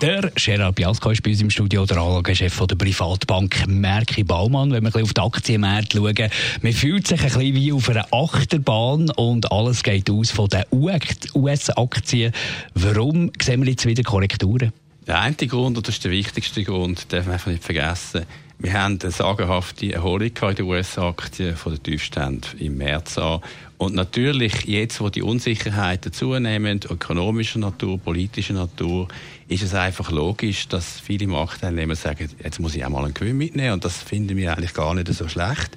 der Gerard Biasco ist bei uns im Studio, der Anlagechef der Privatbank Merki Baumann. Wenn wir ein bisschen auf die Aktienmärkte schauen, man fühlt sich ein bisschen wie auf einer Achterbahn und alles geht aus von den US-Aktien. Warum sehen wir jetzt wieder Korrekturen? Der eine Grund, und das ist der wichtigste Grund, darf man einfach nicht vergessen, wir haben eine sagenhafte Erholung in den US-Aktien von den Tiefständen im März an. Und natürlich, jetzt, wo die Unsicherheiten zunehmen, ökonomischer Natur, politischer Natur, ist es einfach logisch, dass viele Marktteilnehmer sagen, jetzt muss ich auch mal einen Gewinn mitnehmen. Und das finden wir eigentlich gar nicht so schlecht.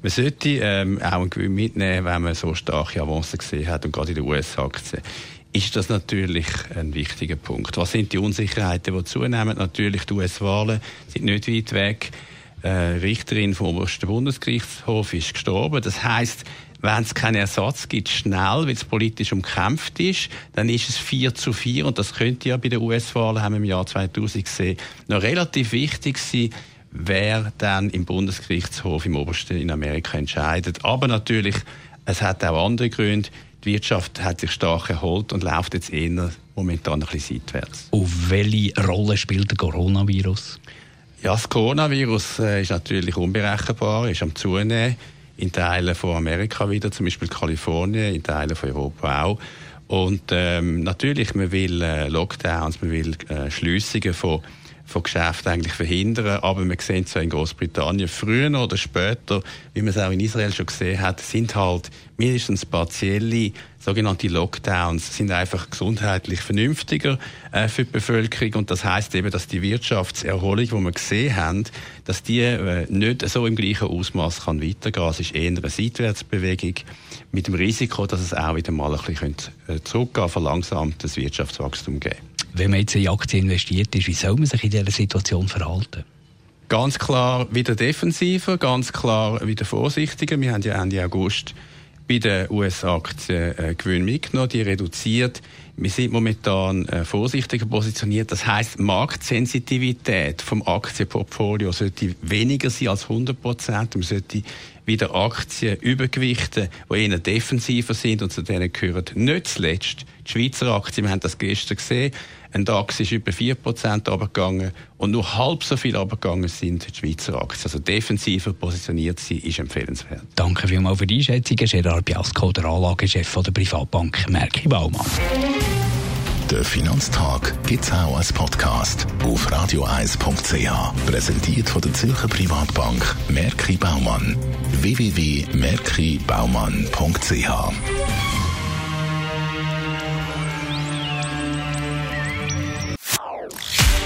Man sollte ähm, auch einen Gewinn mitnehmen, wenn man so starke Avancen gesehen hat und gerade in den US-Aktien ist das natürlich ein wichtiger Punkt. Was sind die Unsicherheiten, die zunehmen? Natürlich, die US-Wahlen sind nicht weit weg. Äh, Richterin vom obersten Bundesgerichtshof ist gestorben. Das heißt, wenn es keinen Ersatz gibt, schnell, weil es politisch umkämpft ist, dann ist es 4 zu 4 und das könnte ja bei den US-Wahlen, haben wir im Jahr 2000 gesehen, noch relativ wichtig sein, wer dann im Bundesgerichtshof im Obersten in Amerika entscheidet. Aber natürlich, es hat auch andere Gründe. Die Wirtschaft hat sich stark erholt und läuft jetzt eher momentan ein bisschen seitwärts. Auf welche Rolle spielt der Coronavirus? Ja, das Coronavirus äh, ist natürlich unberechenbar, ist am Zunehmen. In Teilen von Amerika wieder, zum Beispiel Kalifornien, in Teilen von Europa auch. Und ähm, natürlich, man will äh, Lockdowns, man will äh, Schliessungen von von Geschäften eigentlich verhindern. Aber wir sehen es ja in Großbritannien früher oder später, wie man es auch in Israel schon gesehen hat, sind halt mindestens partielle sogenannte Lockdowns sind einfach gesundheitlich vernünftiger äh, für die Bevölkerung und das heißt eben, dass die Wirtschaftserholung, die wir gesehen haben, dass die äh, nicht so im gleichen Ausmaß kann weitergehen. Es ist eher eine Seitwärtsbewegung mit dem Risiko, dass es auch wieder mal ein bisschen äh, zurückgehen, verlangsamt das Wirtschaftswachstum geben wenn man jetzt in Aktien investiert ist, wie soll man sich in dieser Situation verhalten? Ganz klar wieder defensiver, ganz klar wieder vorsichtiger. Wir haben ja Ende August bei den US-Aktien äh, Gewinn mitgenommen, die reduziert. Wir sind momentan äh, vorsichtiger positioniert. Das heißt, Marktsensitivität vom Aktienportfolio sollte weniger sein als 100 Prozent. Man sollte wieder Aktien übergewichten, die eher defensiver sind und zu denen gehören nicht zuletzt die Schweizer Aktien. Wir haben das gestern gesehen. Ein DAX ist über 4% runtergegangen und nur halb so viel runtergegangen sind die Schweizer Aktien. Also defensiver positioniert sie ist empfehlenswert. Danke vielmals für die Einschätzung. Gerard Biasco, der Anlagechef der Privatbank Merki Baumann. Der Finanztag gibt es auch als Podcast auf radioeis.ch. Präsentiert von der Zürcher Privatbank Merki Baumann. www.merkibaumann.ch